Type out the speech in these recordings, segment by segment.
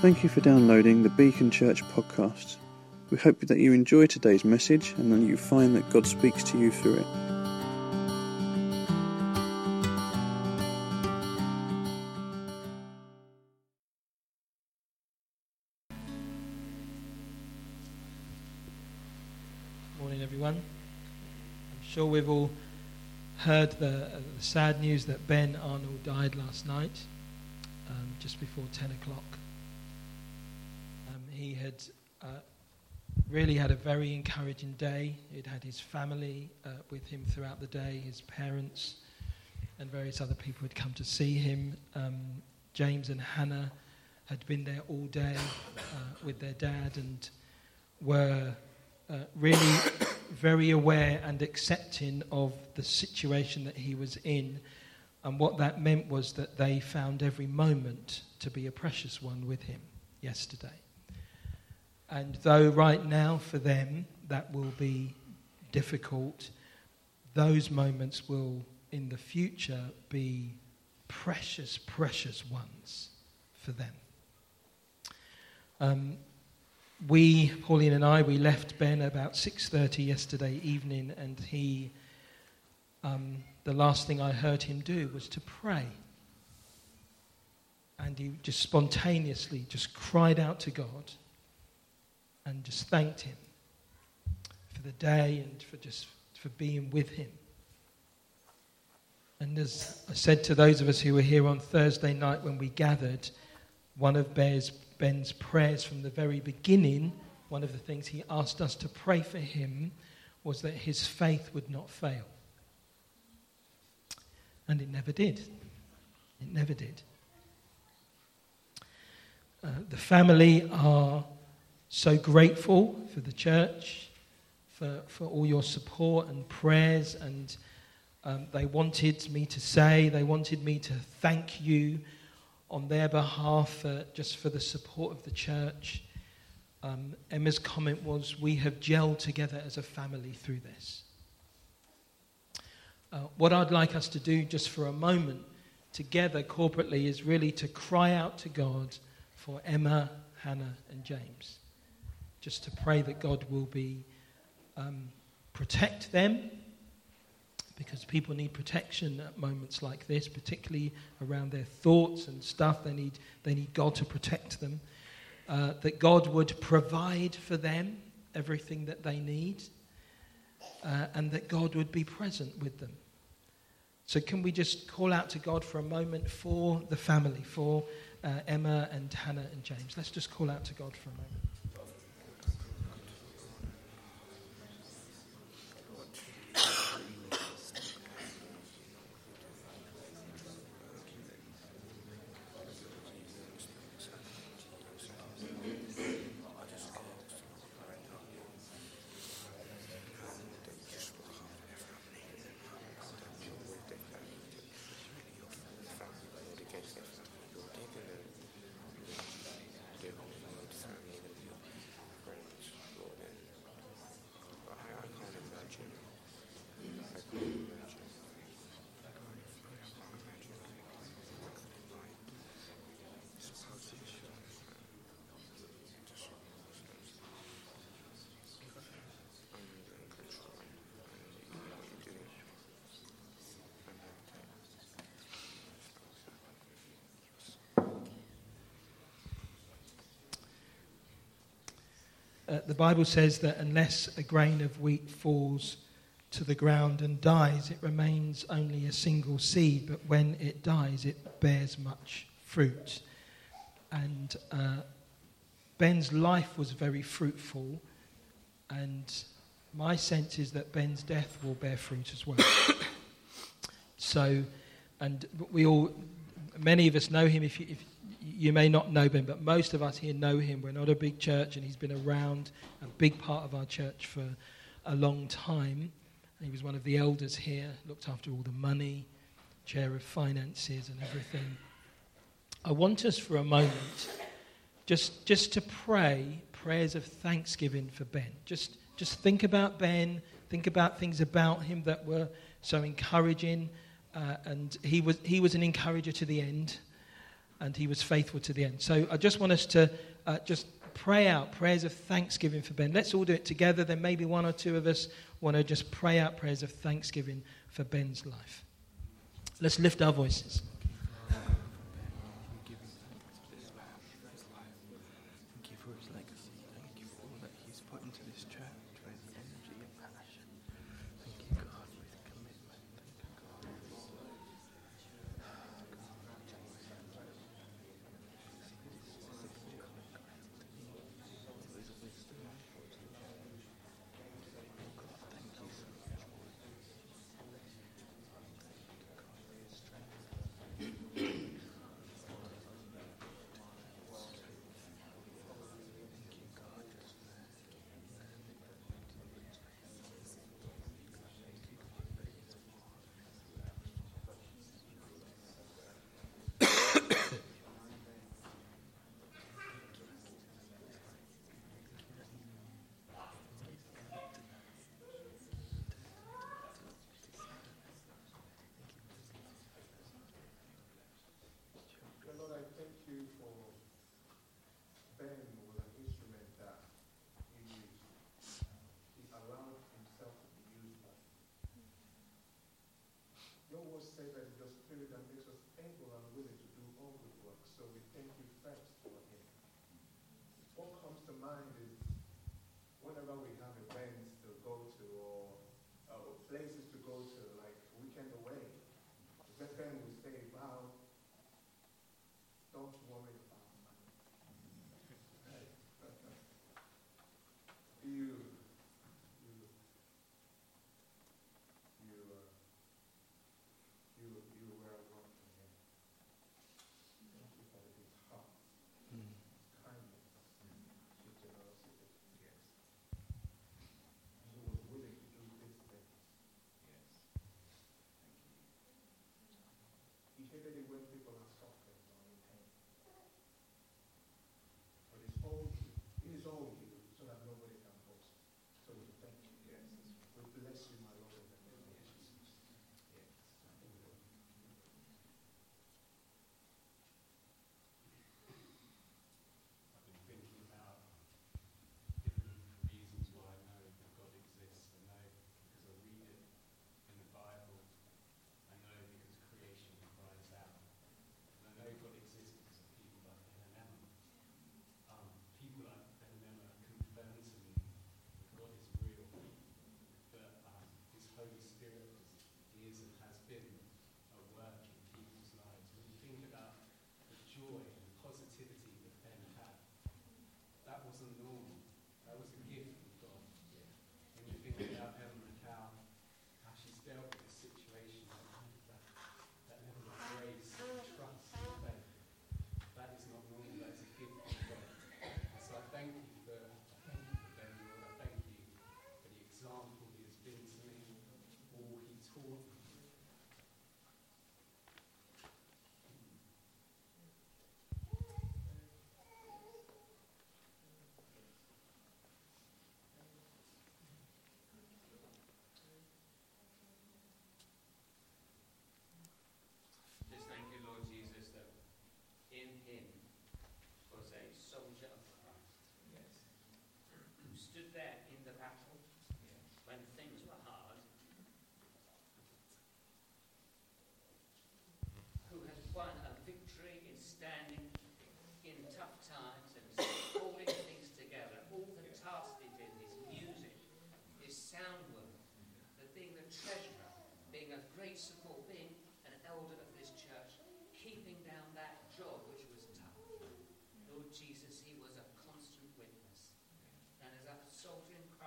Thank you for downloading the Beacon Church podcast. We hope that you enjoy today's message and that you find that God speaks to you through it. Morning, everyone. I'm sure we've all heard the, uh, the sad news that Ben Arnold died last night, um, just before 10 o'clock. He had uh, really had a very encouraging day. He'd had his family uh, with him throughout the day, his parents, and various other people had come to see him. Um, James and Hannah had been there all day uh, with their dad and were uh, really very aware and accepting of the situation that he was in. And what that meant was that they found every moment to be a precious one with him yesterday. And though right now for them that will be difficult, those moments will in the future be precious, precious ones for them. Um, we, Pauline and I, we left Ben about 6.30 yesterday evening and he, um, the last thing I heard him do was to pray. And he just spontaneously just cried out to God and just thanked him for the day and for just for being with him. And as I said to those of us who were here on Thursday night when we gathered, one of Ben's, Ben's prayers from the very beginning, one of the things he asked us to pray for him was that his faith would not fail. And it never did. It never did. Uh, the family are so grateful for the church, for, for all your support and prayers. And um, they wanted me to say, they wanted me to thank you on their behalf uh, just for the support of the church. Um, Emma's comment was, We have gelled together as a family through this. Uh, what I'd like us to do just for a moment together corporately is really to cry out to God for Emma, Hannah, and James. Just to pray that God will be um, protect them because people need protection at moments like this, particularly around their thoughts and stuff. They need, they need God to protect them. Uh, that God would provide for them everything that they need, uh, and that God would be present with them. So, can we just call out to God for a moment for the family, for uh, Emma and Hannah and James? Let's just call out to God for a moment. Uh, the Bible says that unless a grain of wheat falls to the ground and dies, it remains only a single seed, but when it dies, it bears much fruit. And uh, Ben's life was very fruitful, and my sense is that Ben's death will bear fruit as well. so, and we all, many of us know him. If you, if you may not know Ben, but most of us here know him. We're not a big church, and he's been around a big part of our church for a long time. He was one of the elders here, looked after all the money, chair of finances, and everything. I want us for a moment just, just to pray prayers of thanksgiving for Ben. Just, just think about Ben, think about things about him that were so encouraging. Uh, and he was, he was an encourager to the end. And he was faithful to the end. So I just want us to uh, just pray out prayers of thanksgiving for Ben. Let's all do it together. Then maybe one or two of us want to just pray out prayers of thanksgiving for Ben's life. Let's lift our voices. Place in the end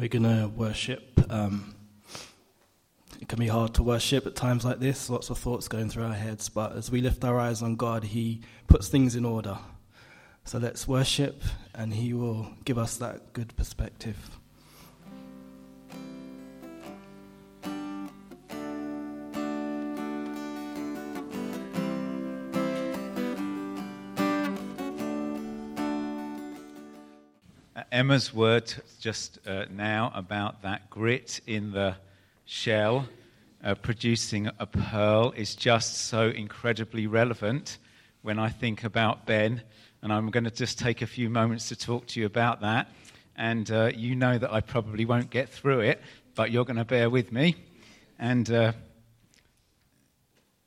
We're going to worship. Um, it can be hard to worship at times like this, lots of thoughts going through our heads, but as we lift our eyes on God, He puts things in order. So let's worship, and He will give us that good perspective. Emma's word just uh, now about that grit in the shell uh, producing a pearl is just so incredibly relevant when I think about Ben. And I'm going to just take a few moments to talk to you about that. And uh, you know that I probably won't get through it, but you're going to bear with me. And uh,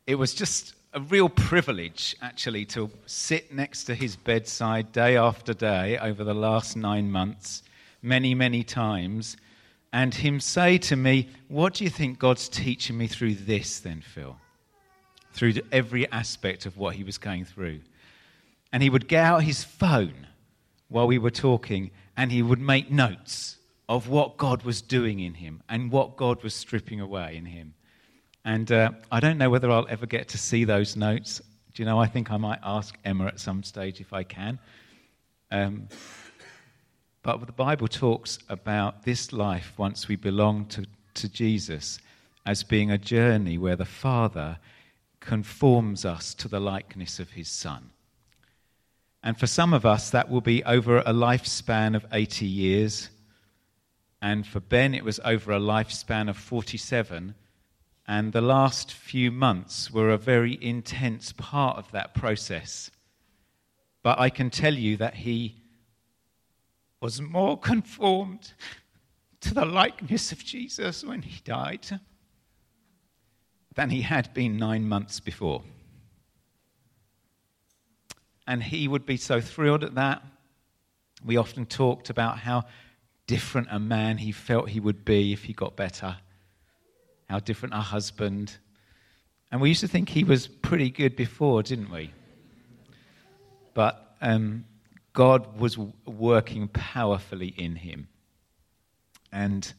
it was just a real privilege, actually, to sit next to his bedside day after day over the last nine months, many, many times, and him say to me, What do you think God's teaching me through this, then, Phil? Through every aspect of what he was going through. And he would get out his phone while we were talking, and he would make notes of what God was doing in him and what God was stripping away in him. And uh, I don't know whether I'll ever get to see those notes. Do you know, I think I might ask Emma at some stage if I can. Um, but the Bible talks about this life once we belong to, to Jesus as being a journey where the Father conforms us to the likeness of his Son. And for some of us, that will be over a lifespan of 80 years. And for Ben, it was over a lifespan of 47 and the last few months were a very intense part of that process. But I can tell you that he was more conformed to the likeness of Jesus when he died than he had been nine months before. And he would be so thrilled at that. We often talked about how different a man he felt he would be if he got better how different our husband. And we used to think he was pretty good before, didn't we? But um, God was working powerfully in him. And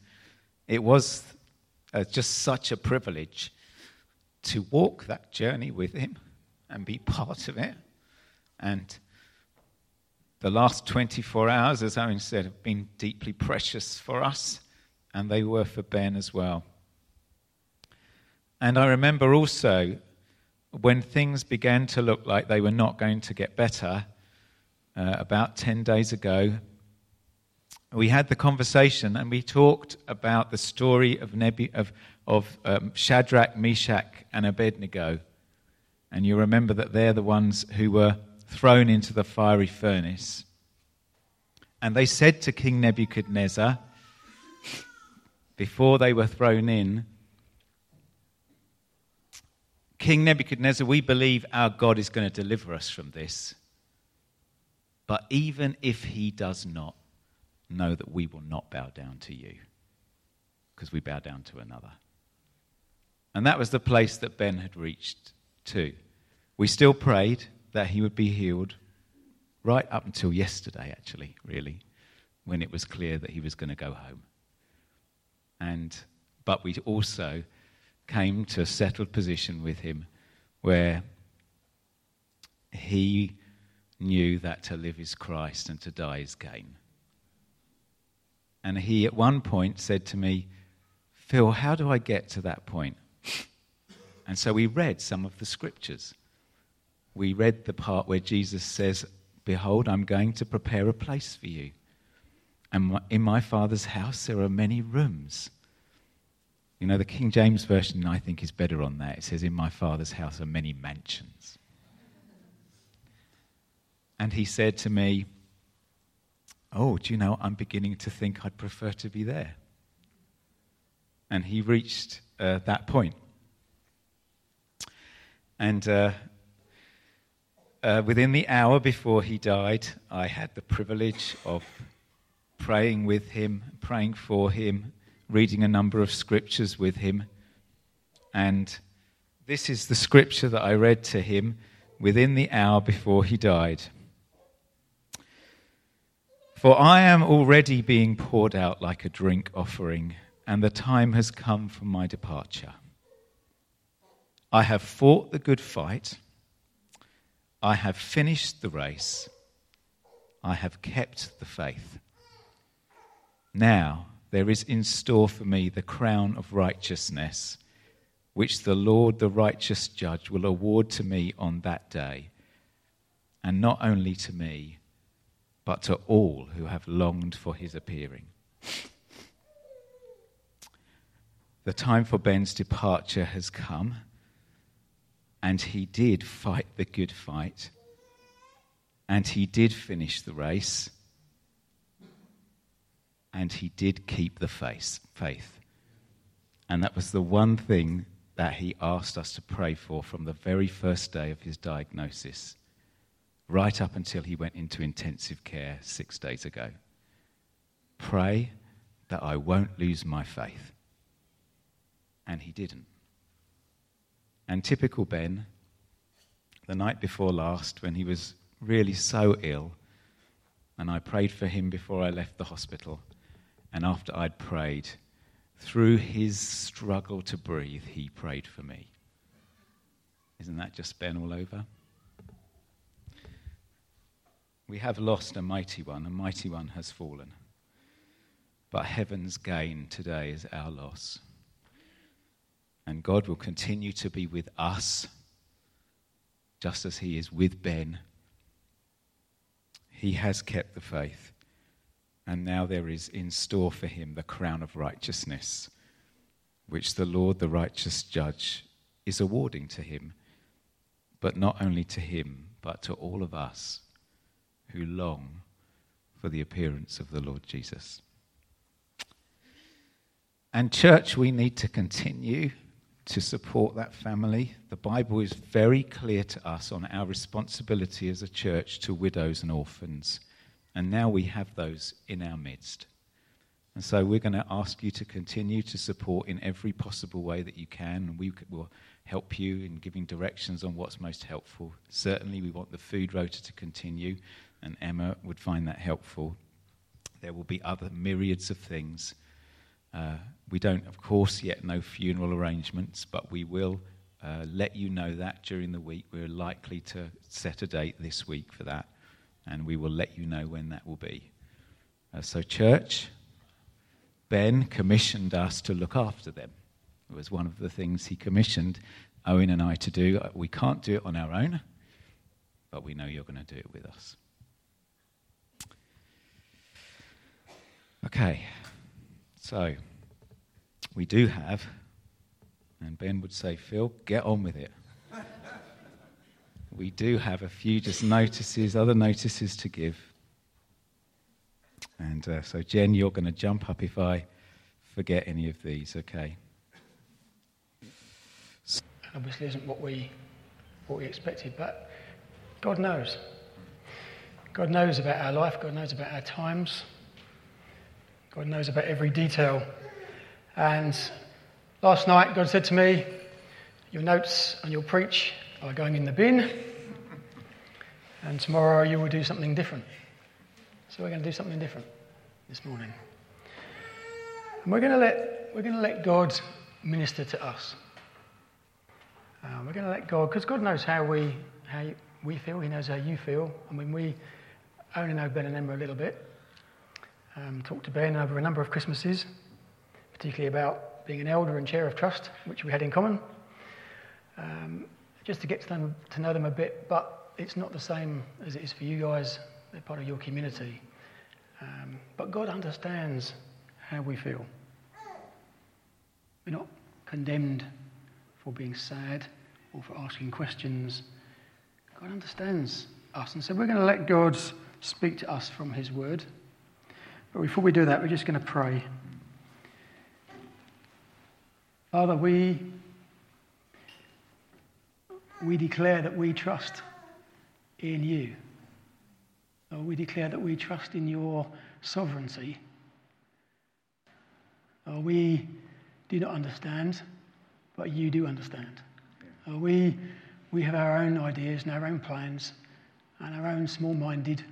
it was uh, just such a privilege to walk that journey with him and be part of it. And the last 24 hours, as Owen said, have been deeply precious for us, and they were for Ben as well. And I remember also when things began to look like they were not going to get better, uh, about 10 days ago, we had the conversation and we talked about the story of, Nebu- of, of um, Shadrach, Meshach, and Abednego. And you remember that they're the ones who were thrown into the fiery furnace. And they said to King Nebuchadnezzar, before they were thrown in, King Nebuchadnezzar, we believe our God is going to deliver us from this. But even if he does not, know that we will not bow down to you because we bow down to another. And that was the place that Ben had reached to. We still prayed that he would be healed right up until yesterday, actually, really, when it was clear that he was going to go home. And, but we also came to a settled position with him where he knew that to live is Christ and to die is gain. And he at one point said to me, Phil, how do I get to that point? And so we read some of the scriptures. We read the part where Jesus says, Behold, I'm going to prepare a place for you. And in my Father's house there are many rooms. You know, the King James Version, I think, is better on that. It says, In my Father's house are many mansions. And he said to me, Oh, do you know, I'm beginning to think I'd prefer to be there. And he reached uh, that point. And uh, uh, within the hour before he died, I had the privilege of praying with him, praying for him, reading a number of scriptures with him. And this is the scripture that I read to him within the hour before he died. For I am already being poured out like a drink offering, and the time has come for my departure. I have fought the good fight. I have finished the race. I have kept the faith. Now there is in store for me the crown of righteousness, which the Lord, the righteous judge, will award to me on that day, and not only to me but to all who have longed for his appearing. The time for Ben's departure has come, and he did fight the good fight, and he did finish the race, and he did keep the faith. And that was the one thing that he asked us to pray for from the very first day of his diagnosis right up until he went into intensive care six days ago. Pray that I won't lose my faith. And he didn't. And typical Ben, the night before last, when he was really so ill, and I prayed for him before I left the hospital, and after I'd prayed, through his struggle to breathe, he prayed for me. Isn't that just Ben all over? We have lost a mighty one, a mighty one has fallen. But heaven's gain today is our loss. And God will continue to be with us, just as He is with Ben. He has kept the faith. And now there is in store for him the crown of righteousness, which the Lord, the righteous judge, is awarding to him. But not only to him, but to all of us who long for the appearance of the Lord Jesus. And, church, we need to continue to support that family. The Bible is very clear to us on our responsibility as a church to widows and orphans. And now we have those in our midst. And so we're going to ask you to continue to support in every possible way that you can. And we will help you in giving directions on what's most helpful. Certainly, we want the food rota to continue and Emma would find that helpful. There will be other myriads of things. Uh, we don't, of course, yet know funeral arrangements, but we will uh, let you know that during the week. We're likely to set a date this week for that, and we will let you know when that will be. Uh, so, church, Ben commissioned us to look after them. It was one of the things he commissioned Owen and I to do. We can't do it on our own, but we know you're going to do it with us. Okay, so we do have, and Ben would say, Phil, get on with it. We do have a few just notices, other notices to give. And uh, so, Jen, you're going to jump up if I forget any of these, okay? Obviously, isn't what we, what we expected, but God knows. God knows about our life, God knows about our times. God knows about every detail. And last night, God said to me, Your notes and your preach are going in the bin, and tomorrow you will do something different. So we're going to do something different this morning. And we're going to let, we're going to let God minister to us. Uh, we're going to let God, because God knows how we, how we feel, He knows how you feel. I mean, we only know Ben and Emma a little bit um, talked to Ben over a number of Christmases, particularly about being an elder and chair of trust, which we had in common, um, just to get to, them, to know them a bit. But it's not the same as it is for you guys. They're part of your community. Um, but God understands how we feel. We're not condemned for being sad or for asking questions. God understands us. And so we're going to let God speak to us from His Word. But before we do that, we're just going to pray. Father, we, we declare that we trust in you. Uh, we declare that we trust in your sovereignty. Uh, we do not understand, but you do understand. Uh, we, we have our own ideas and our own plans and our own small minded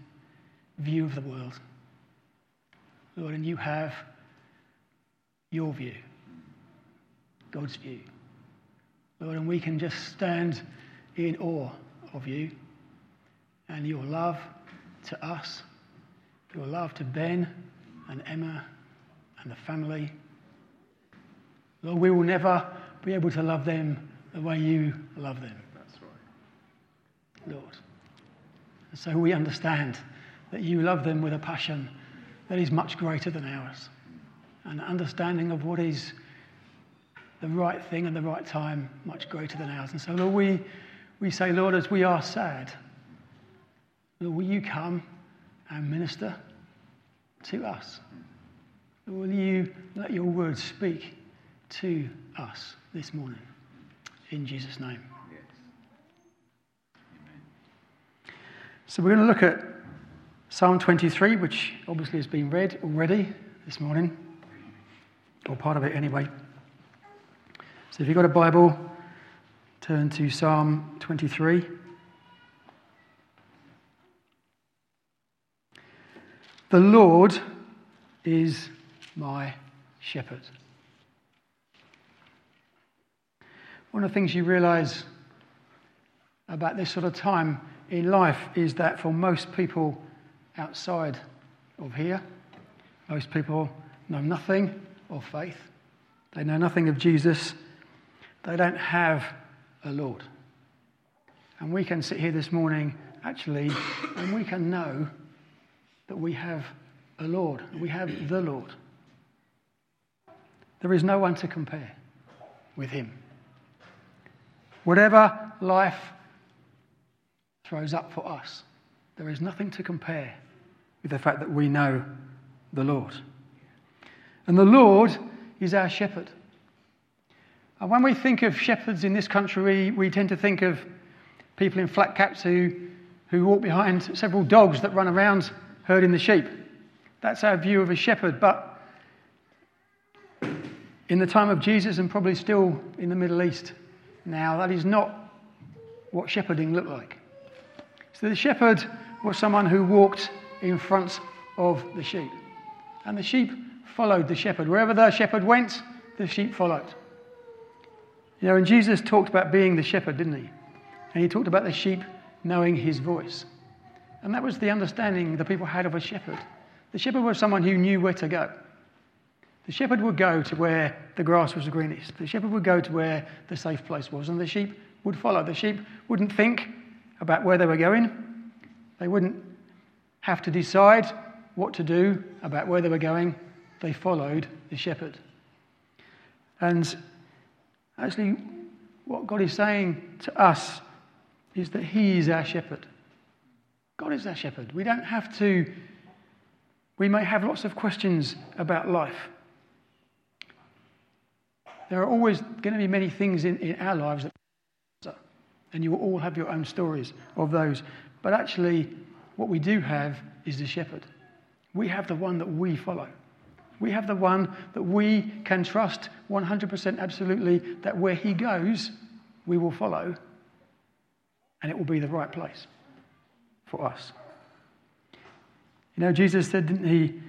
view of the world. Lord, and you have your view, God's view. Lord, and we can just stand in awe of you and your love to us, your love to Ben and Emma and the family. Lord, we will never be able to love them the way you love them. That's right. Lord. And so we understand that you love them with a passion that is much greater than ours. An understanding of what is the right thing and the right time, much greater than ours. And so, Lord, we, we say, Lord, as we are sad, Lord, will you come and minister to us? Lord, will you let your word speak to us this morning? In Jesus' name. Yes. So we're going to look at Psalm 23, which obviously has been read already this morning, or part of it anyway. So if you've got a Bible, turn to Psalm 23. The Lord is my shepherd. One of the things you realize about this sort of time in life is that for most people outside of here, most people know nothing of faith, they know nothing of Jesus, they don't have a Lord. And we can sit here this morning, actually, and we can know that we have a Lord, we have the Lord. There is no one to compare with him. Whatever life throws up for us, there is nothing to compare with the fact that we know the Lord. And the Lord is our shepherd. And when we think of shepherds in this country, we, tend to think of people in flat caps who, who walk behind several dogs that run around herding the sheep. That's our view of a shepherd. But in the time of Jesus, and probably still in the Middle East now, that is not what shepherding looked like. So the shepherd was someone who walked in front of the sheep. And the sheep followed the shepherd. Wherever the shepherd went, the sheep followed. You know, and Jesus talked about being the shepherd, didn't he? And he talked about the sheep knowing his voice. And that was the understanding the people had of a shepherd. The shepherd was someone who knew where to go. The shepherd would go to where the grass was the greenest. The shepherd would go to where the safe place was, and the sheep would follow. The sheep wouldn't think about where they were going. They wouldn't have to decide what to do about where they were going. They followed the shepherd. And actually, what God is saying to us is that He is our shepherd. God is our shepherd. We don't have to, we may have lots of questions about life. There are always going to be many things in, in our lives that, and you will all have your own stories of those. But actually, what we do have is the shepherd. We have the one that we follow. We have the one that we can trust 100% absolutely that where he goes, we will follow, and it will be the right place for us. You know, Jesus said, didn't he?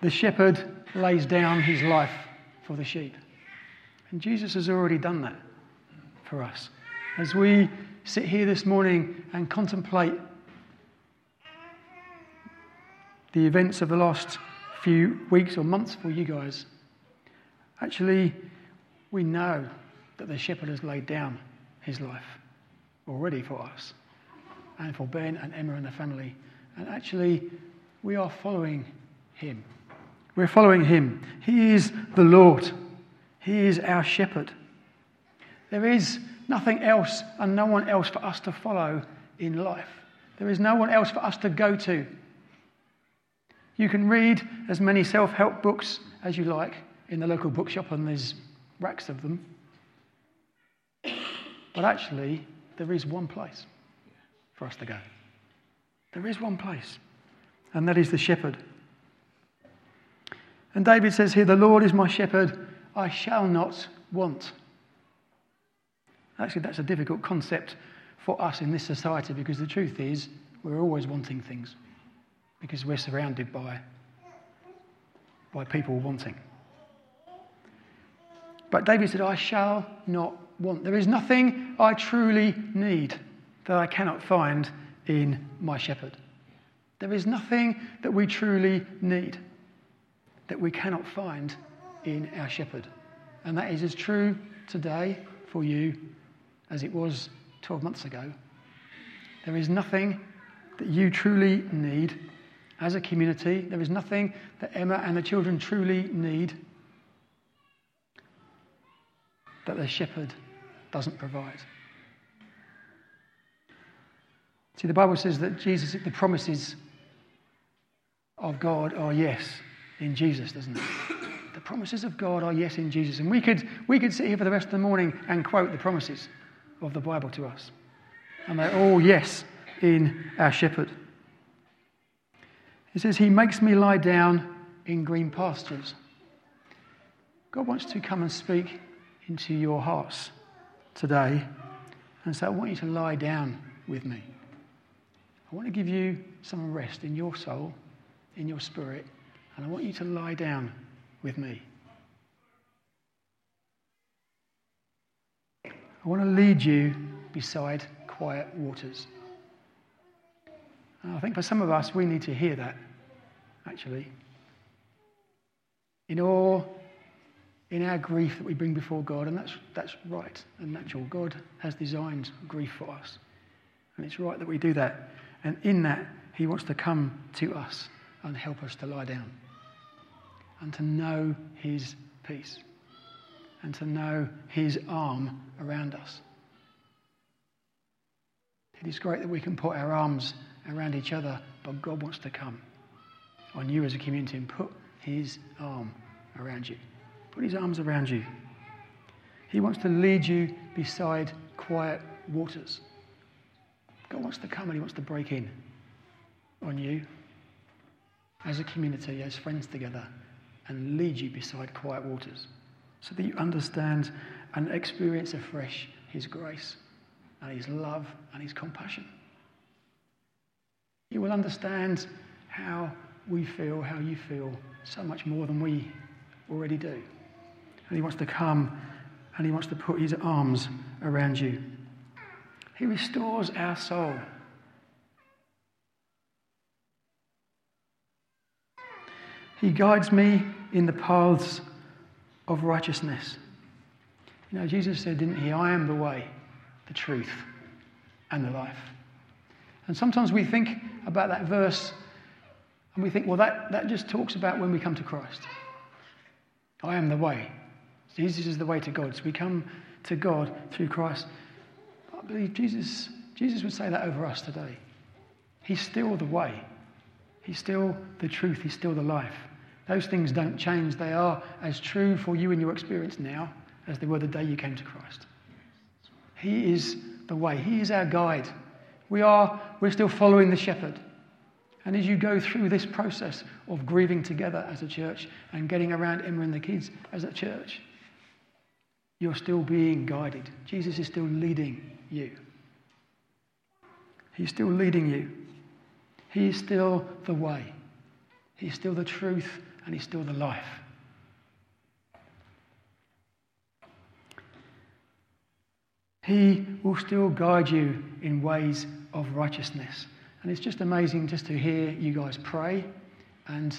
The shepherd lays down his life for the sheep. And Jesus has already done that for us. As we sit here this morning and contemplate the events of the last few weeks or months for you guys, actually, we know that the shepherd has laid down his life already for us and for Ben and Emma and the family. And actually, we are following him. We're following him. He is the Lord, He is our shepherd. There is nothing else and no one else for us to follow in life. There is no one else for us to go to. You can read as many self help books as you like in the local bookshop, and there's racks of them. But actually, there is one place for us to go. There is one place, and that is the shepherd. And David says here, The Lord is my shepherd, I shall not want. Actually, that's a difficult concept for us in this society because the truth is, we're always wanting things because we're surrounded by by people wanting. But David said, I shall not want. There is nothing I truly need that I cannot find in my shepherd. There is nothing that we truly need that we cannot find in our shepherd. And that is as true today for you as it was 12 months ago. There is nothing that you truly need as a community. There is nothing that Emma and the children truly need that the shepherd doesn't provide. See, the Bible says that Jesus, the promises of God are yes in Jesus, doesn't it? The promises of God are yes in Jesus. And we could, we could sit here for the rest of the morning and quote the promises of the Bible to us. And they're all yes in our shepherd. It says, He makes me lie down in green pastures. God wants to come and speak into your hearts today and say, I want you to lie down with me. I want to give you some rest in your soul, in your spirit, and I want you to lie down with me. I want to lead you beside quiet waters. And I think for some of us, we need to hear that, actually. In all, in our grief that we bring before God, and that's, that's right and natural. God has designed grief for us. And it's right that we do that. And in that, He wants to come to us and help us to lie down and to know His peace and to know His arm around us. It is great that we can put our arms around each other, but God wants to come on you as a community and put His arm around you. Put His arms around you. He wants to lead you beside quiet waters. God wants to come and He wants to break in on you as a community, as friends together, and lead you beside quiet waters so that you understand and experience afresh His grace and His love and His compassion. You will understand how we feel, how you feel, so much more than we already do. And He wants to come and He wants to put His arms around you. He restores our soul. He guides me in the paths of righteousness. You know, Jesus said, didn't he? I am the way, the truth, and the life. And sometimes we think about that verse and we think, well, that, that just talks about when we come to Christ. I am the way. Jesus is the way to God. So we come to God through Christ. I believe Jesus, Jesus would say that over us today. He's still the way. He's still the truth. He's still the life. Those things don't change. They are as true for you in your experience now as they were the day you came to Christ. He is the way. He is our guide. We are, we're still following the shepherd. And as you go through this process of grieving together as a church and getting around Emma and the kids as a church, you're still being guided. Jesus is still leading you. He's still leading you. He is still the way. He's still the truth and He's still the life. He will still guide you in ways of righteousness. And it's just amazing just to hear you guys pray and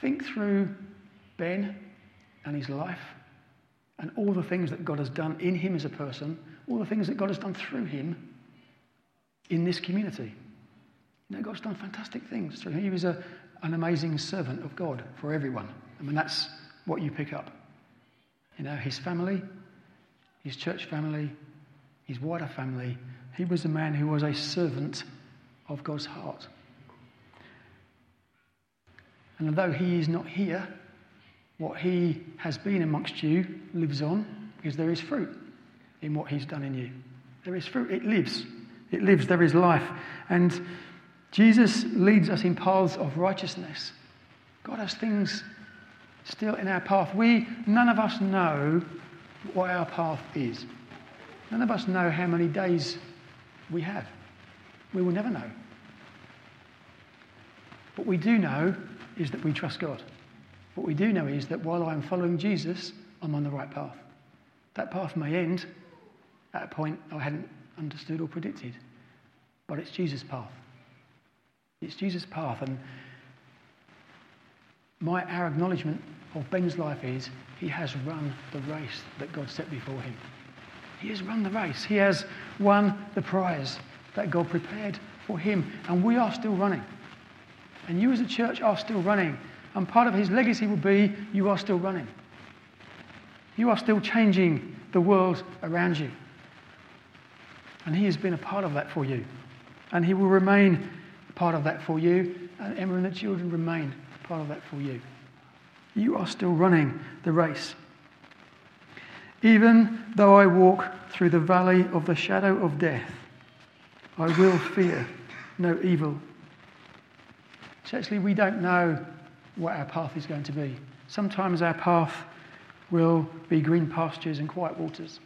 think through Ben and his life and all the things that God has done in him as a person, all the things that God has done through him in this community. You know, God's done fantastic things through him. He was a, an amazing servant of God for everyone. I mean, that's what you pick up. You know, his family, his church family, his wider family. He was a man who was a servant of God's heart. And although he is not here, what he has been amongst you lives on because there is fruit in what he's done in you. There is fruit, it lives. It lives, there is life. And Jesus leads us in paths of righteousness. God has things still in our path. We, none of us know what our path is. None of us know how many days we have. We will never know. What we do know is that we trust God. What we do know is that while I'm following Jesus, I'm on the right path. That path may end at a point I hadn't understood or predicted, but it's Jesus' path. It's Jesus' path, and my our acknowledgement of Ben's life is he has run the race that God set before him. He has run the race. He has won the prize that God prepared for him, and we are still running. And you, as a church, are still running. And part of his legacy will be you are still running. You are still changing the world around you. And he has been a part of that for you. And he will remain a part of that for you. And Emma and the children remain part of that for you. You are still running the race. Even though I walk through the valley of the shadow of death, I will fear no evil. So actually, we don't know what our path is going to be. Sometimes our path will be green pastures and quiet waters.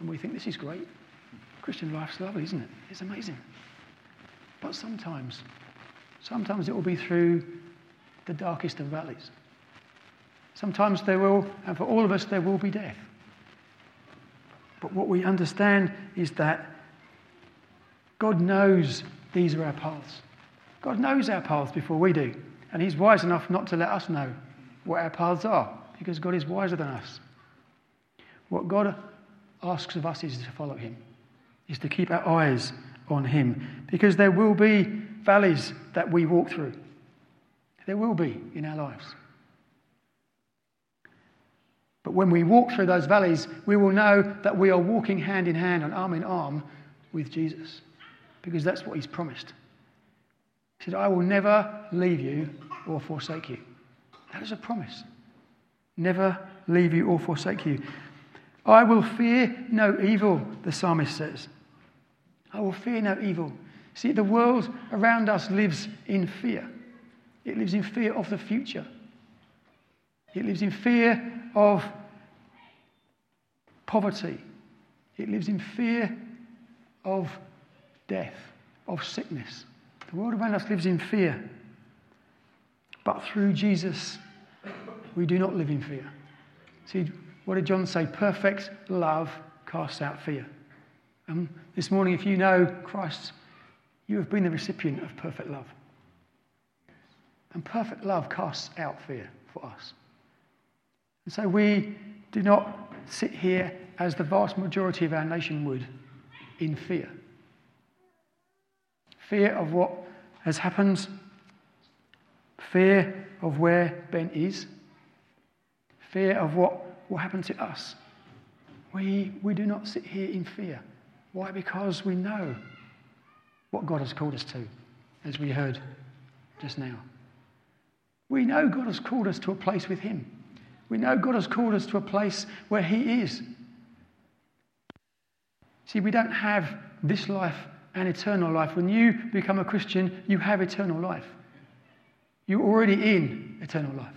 And we think this is great. Christian life's lovely, isn't it? It's amazing. But sometimes, sometimes it will be through the darkest of valleys. Sometimes there will, and for all of us, there will be death. But what we understand is that God knows these are our paths. God knows our paths before we do. And He's wise enough not to let us know what our paths are because God is wiser than us. What God asks of us is to follow Him, is to keep our eyes on Him because there will be valleys that we walk through. There will be in our lives. But when we walk through those valleys, we will know that we are walking hand in hand and arm in arm with Jesus because that's what He's promised. He said, I will never leave you or forsake you. That is a promise. Never leave you or forsake you. I will fear no evil, the psalmist says. I will fear no evil. See, the world around us lives in fear. It lives in fear of the future. It lives in fear of poverty. It lives in fear of death, of sickness. The world around us lives in fear. But through Jesus, we do not live in fear. See, what did John say? Perfect love casts out fear. And this morning, if you know Christ, you have been the recipient of perfect love. And perfect love casts out fear for us. And so we do not sit here as the vast majority of our nation would in fear fear of what has happened, fear of where Ben is, fear of what will happen to us. We, we do not sit here in fear. Why? Because we know what God has called us to, as we heard just now. We know God has called us to a place with Him. We know God has called us to a place where He is. See, we don't have this life and eternal life. When you become a Christian, you have eternal life. You're already in eternal life.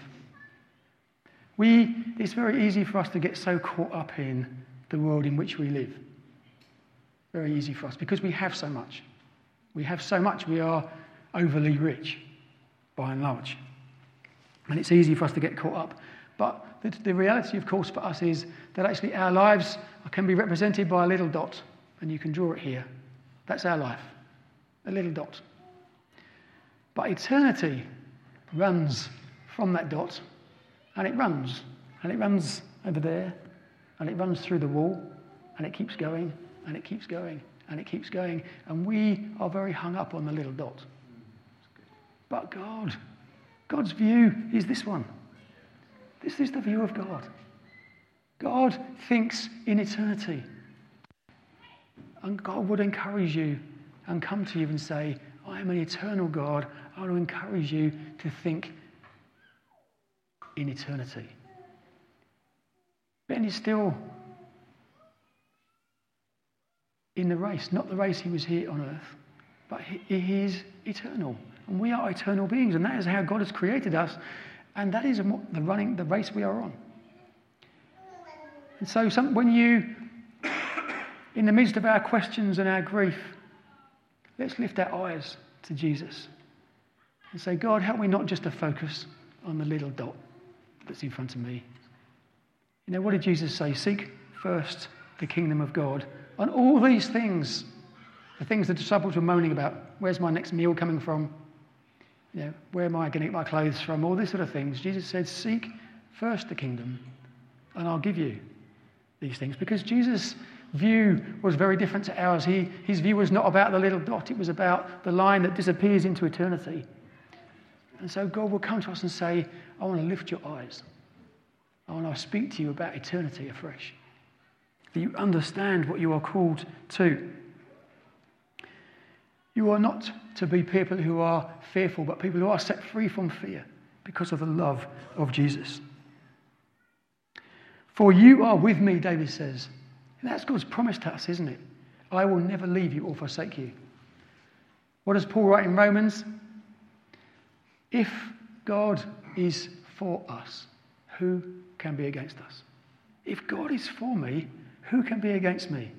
We, it's very easy for us to get so caught up in the world in which we live. Very easy for us because we have so much. We have so much, we are overly rich by and large. And it's easy for us to get caught up. But the, the reality, of course, for us is that actually our lives can be represented by a little dot, and you can draw it here. That's our life, a little dot. But eternity runs from that dot, and it runs, and it runs over there, and it runs through the wall, and it keeps going, and it keeps going, and it keeps going. And we are very hung up on the little dot. But God, God's view is this one. This is the view of God. God thinks in eternity. And God would encourage you and come to you and say, I am an eternal God. I want to encourage you to think in eternity. Ben is still in the race, not the race he was here on earth, but he is eternal. And we are eternal beings, and that is how God has created us, and that is the running, the race we are on. And so, some, when you in the midst of our questions and our grief, let's lift our eyes to Jesus and say, God, help me not just to focus on the little dot that's in front of me. You know, what did Jesus say? Seek first the kingdom of God. On all these things, the things the disciples were moaning about where's my next meal coming from? You know, where am I going to get my clothes from? All these sort of things. Jesus said, Seek first the kingdom, and I'll give you these things. Because Jesus' view was very different to ours. He, his view was not about the little dot, it was about the line that disappears into eternity. And so God will come to us and say, I want to lift your eyes. I want to speak to you about eternity afresh. That you understand what you are called to. You are not to be people who are fearful, but people who are set free from fear because of the love of Jesus. For you are with me, David says. And that's God's promise to us, isn't it? I will never leave you or forsake you. What does Paul write in Romans? If God is for us, who can be against us? If God is for me, who can be against me?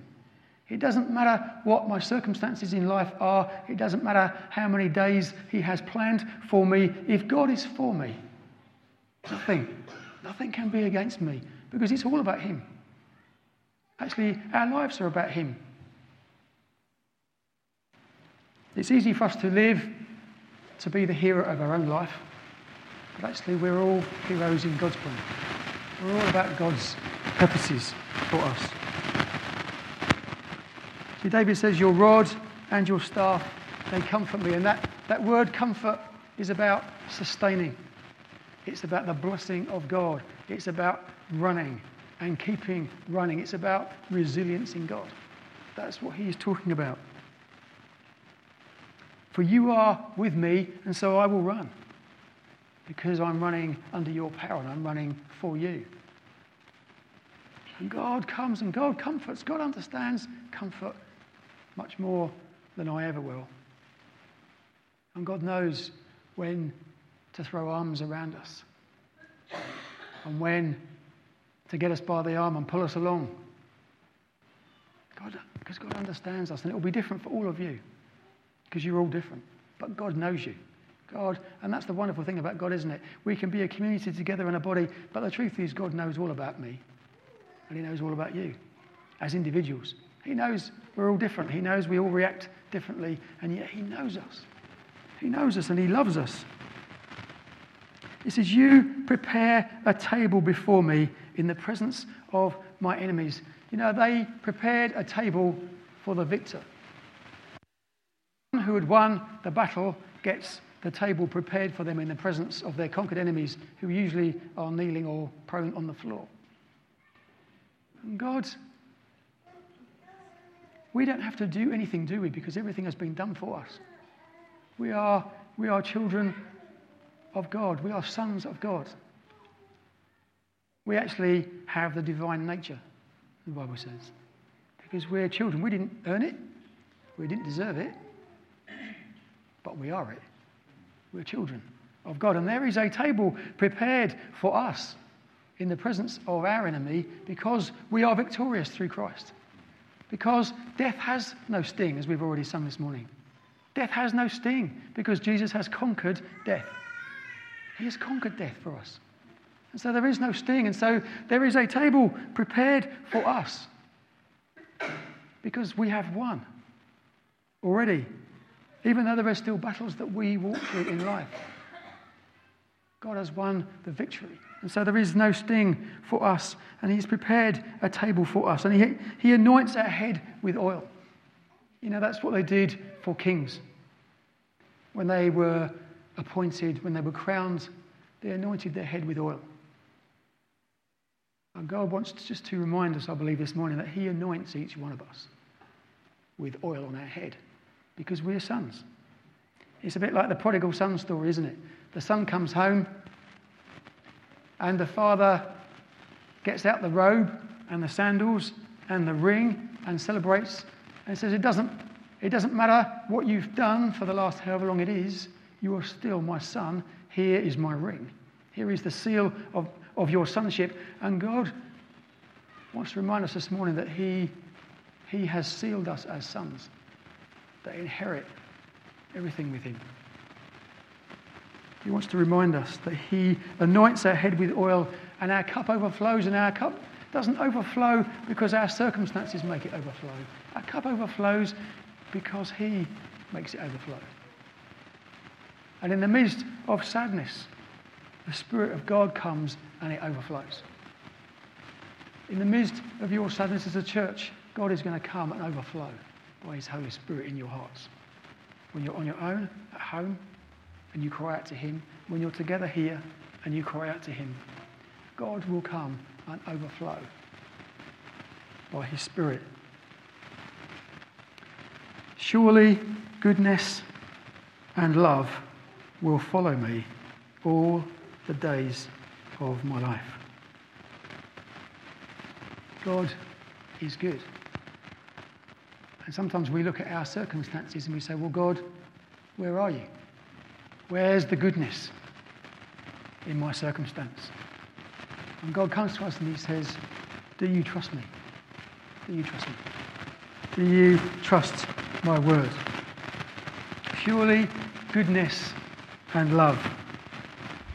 It doesn't matter what my circumstances in life are, it doesn't matter how many days He has planned for me. If God is for me, nothing, nothing can be against me because it's all about Him. Actually, our lives are about Him. It's easy for us to live to be the hero of our own life, but actually, we're all heroes in God's plan. We're all about God's purposes for us. See, David says, Your rod and your staff, they comfort me. And that, that word comfort is about sustaining, it's about the blessing of God, it's about running and keeping running, it's about resilience in God. That's what he is talking about. For you are with me, and so I will run. Because I'm running under your power and I'm running for you. And God comes and God comforts. God understands comfort much more than I ever will. And God knows when to throw arms around us and when to get us by the arm and pull us along. God, because God understands us, and it will be different for all of you because you're all different. But God knows you. God, and that's the wonderful thing about God, isn't it? We can be a community together in a body, but the truth is, God knows all about me, and He knows all about you as individuals. He knows we're all different. He knows we all react differently, and yet He knows us. He knows us and He loves us. He says, You prepare a table before me in the presence of my enemies. You know, they prepared a table for the victor. One who had won the battle gets the table prepared for them in the presence of their conquered enemies, who usually are kneeling or prone on the floor. And God we don't have to do anything, do we? Because everything has been done for us. We are, we are children of God, we are sons of God. We actually have the divine nature, the Bible says. Because we're children. We didn't earn it, we didn't deserve it, but we are it. We're children of God. And there is a table prepared for us in the presence of our enemy because we are victorious through Christ. Because death has no sting, as we've already sung this morning. Death has no sting because Jesus has conquered death. He has conquered death for us. And so there is no sting. And so there is a table prepared for us because we have won already, even though there are still battles that we walk through in life. God has won the victory. And so there is no sting for us. And He's prepared a table for us. And He, he anoints our head with oil. You know, that's what they did for kings. When they were appointed, when they were crowned, they anointed their head with oil. And God wants just to remind us, I believe, this morning that He anoints each one of us with oil on our head because we're sons. It's a bit like the prodigal son story, isn't it? The son comes home and the father gets out the robe and the sandals and the ring and celebrates and says, It doesn't, it doesn't matter what you've done for the last however long it is, you are still my son. Here is my ring. Here is the seal of, of your sonship. And God wants to remind us this morning that he, he has sealed us as sons that inherit everything with Him. He wants to remind us that He anoints our head with oil and our cup overflows, and our cup doesn't overflow because our circumstances make it overflow. Our cup overflows because He makes it overflow. And in the midst of sadness, the Spirit of God comes and it overflows. In the midst of your sadness as a church, God is going to come and overflow by His Holy Spirit in your hearts. When you're on your own, at home, and you cry out to Him, when you're together here and you cry out to Him, God will come and overflow by His Spirit. Surely goodness and love will follow me all the days of my life. God is good. And sometimes we look at our circumstances and we say, Well, God, where are you? Where's the goodness in my circumstance? And God comes to us and He says, Do you trust me? Do you trust me? Do you trust my word? Purely goodness and love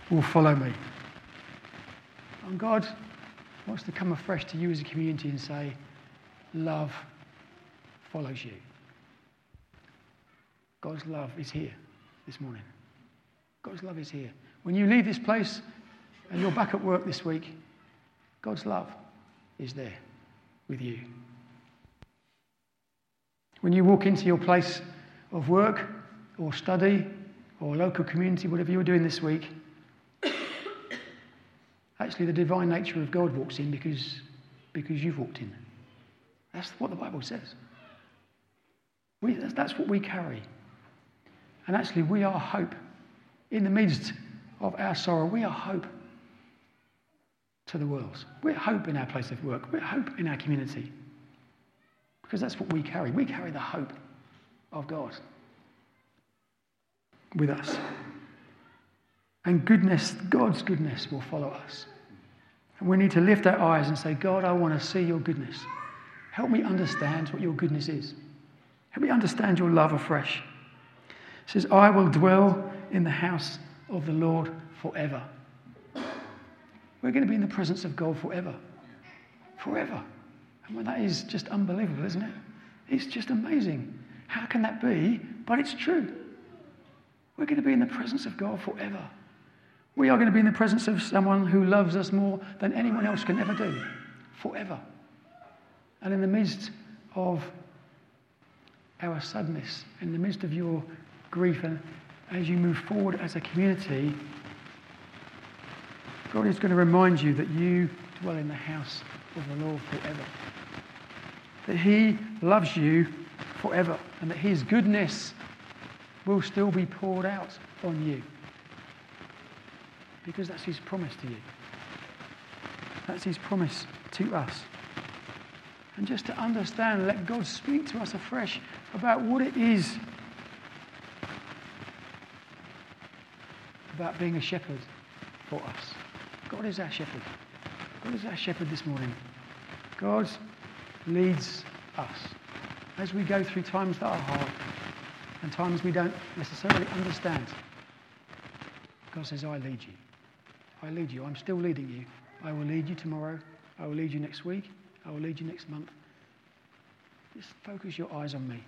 will follow me. And God wants to come afresh to you as a community and say, Love follows you. God's love is here this morning. God's love is here. When you leave this place and you're back at work this week, God's love is there with you. When you walk into your place of work or study or local community, whatever you're doing this week, actually the divine nature of God walks in because, because you've walked in. That's what the Bible says. We, that's, that's what we carry. And actually, we are hope. In the midst of our sorrow, we are hope to the world. We're hope in our place of work. We're hope in our community. Because that's what we carry. We carry the hope of God with us. And goodness, God's goodness will follow us. And we need to lift our eyes and say, God, I want to see your goodness. Help me understand what your goodness is. Help me understand your love afresh. It says, I will dwell in the house of the Lord forever. We're going to be in the presence of God forever. Forever. And well, that is just unbelievable, isn't it? It's just amazing. How can that be? But it's true. We're going to be in the presence of God forever. We are going to be in the presence of someone who loves us more than anyone else can ever do. Forever. And in the midst of our sadness, in the midst of your grief, and as you move forward as a community, God is going to remind you that you dwell in the house of the Lord forever. That He loves you forever, and that His goodness will still be poured out on you. Because that's His promise to you. That's His promise to us. And just to understand, let God speak to us afresh about what it is about being a shepherd for us. God is our shepherd. God is our shepherd this morning. God leads us as we go through times that are hard and times we don't necessarily understand. God says, I lead you. I lead you. I'm still leading you. I will lead you tomorrow. I will lead you next week. I will lead you next month. Just focus your eyes on me.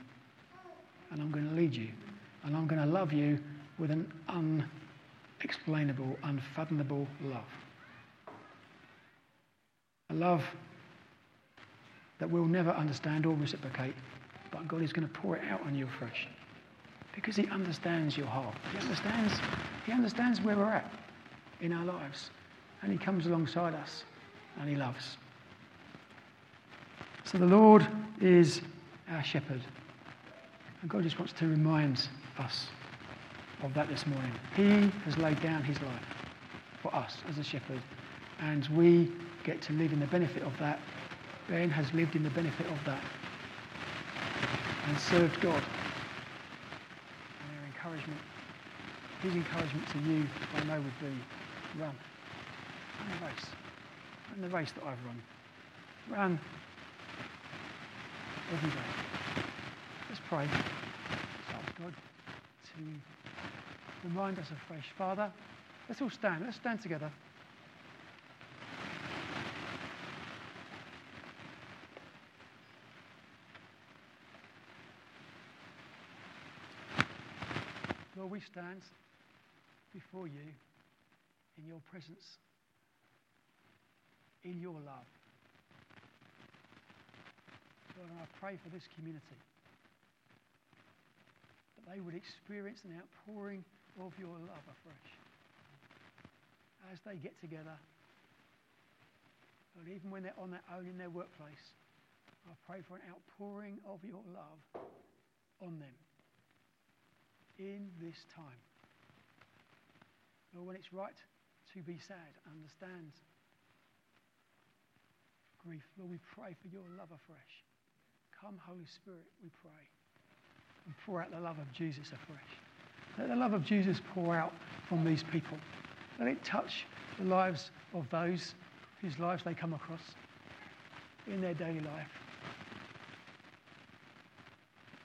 And I'm going to lead you. And I'm going to love you with an unexplainable, unfathomable love. A love that we'll never understand or reciprocate, but God is going to pour it out on you afresh. Because He understands your heart. He understands, he understands where we're at in our lives. And He comes alongside us and He loves. So the Lord is our shepherd. And God just wants to remind us of that this morning. He has laid down his life for us as a shepherd, and we get to live in the benefit of that. Ben has lived in the benefit of that and served God. And their encouragement, his encouragement to you, I know would be run. Run the race. Run the race that I've run. Run every day. Let's pray. God to remind us afresh. Father, let's all stand. Let's stand together. Lord, we stand before you in your presence, in your love. Lord, and I pray for this community that they would experience an outpouring of your love afresh as they get together. and even when they're on their own in their workplace, I pray for an outpouring of your love on them in this time. Lord, when it's right to be sad, understand grief. Lord, we pray for your love afresh. Come, Holy Spirit, we pray, and pour out the love of Jesus afresh. Let the love of Jesus pour out from these people. Let it touch the lives of those whose lives they come across in their daily life.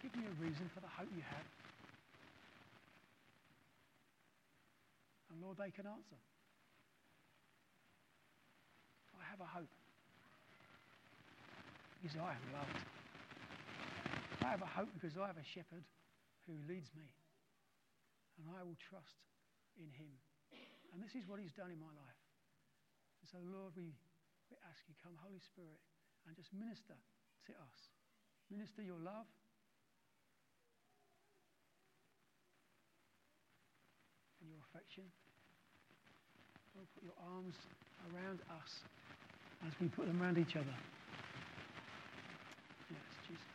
Give me a reason for the hope you have. And Lord, they can answer. I have a hope. Because I am loved. I have a hope because I have a shepherd who leads me. And I will trust in him. And this is what he's done in my life. And so, Lord, we, we ask you, come, Holy Spirit, and just minister to us. Minister your love. And your affection. Lord, put your arms around us as we put them around each other. Yes, Jesus.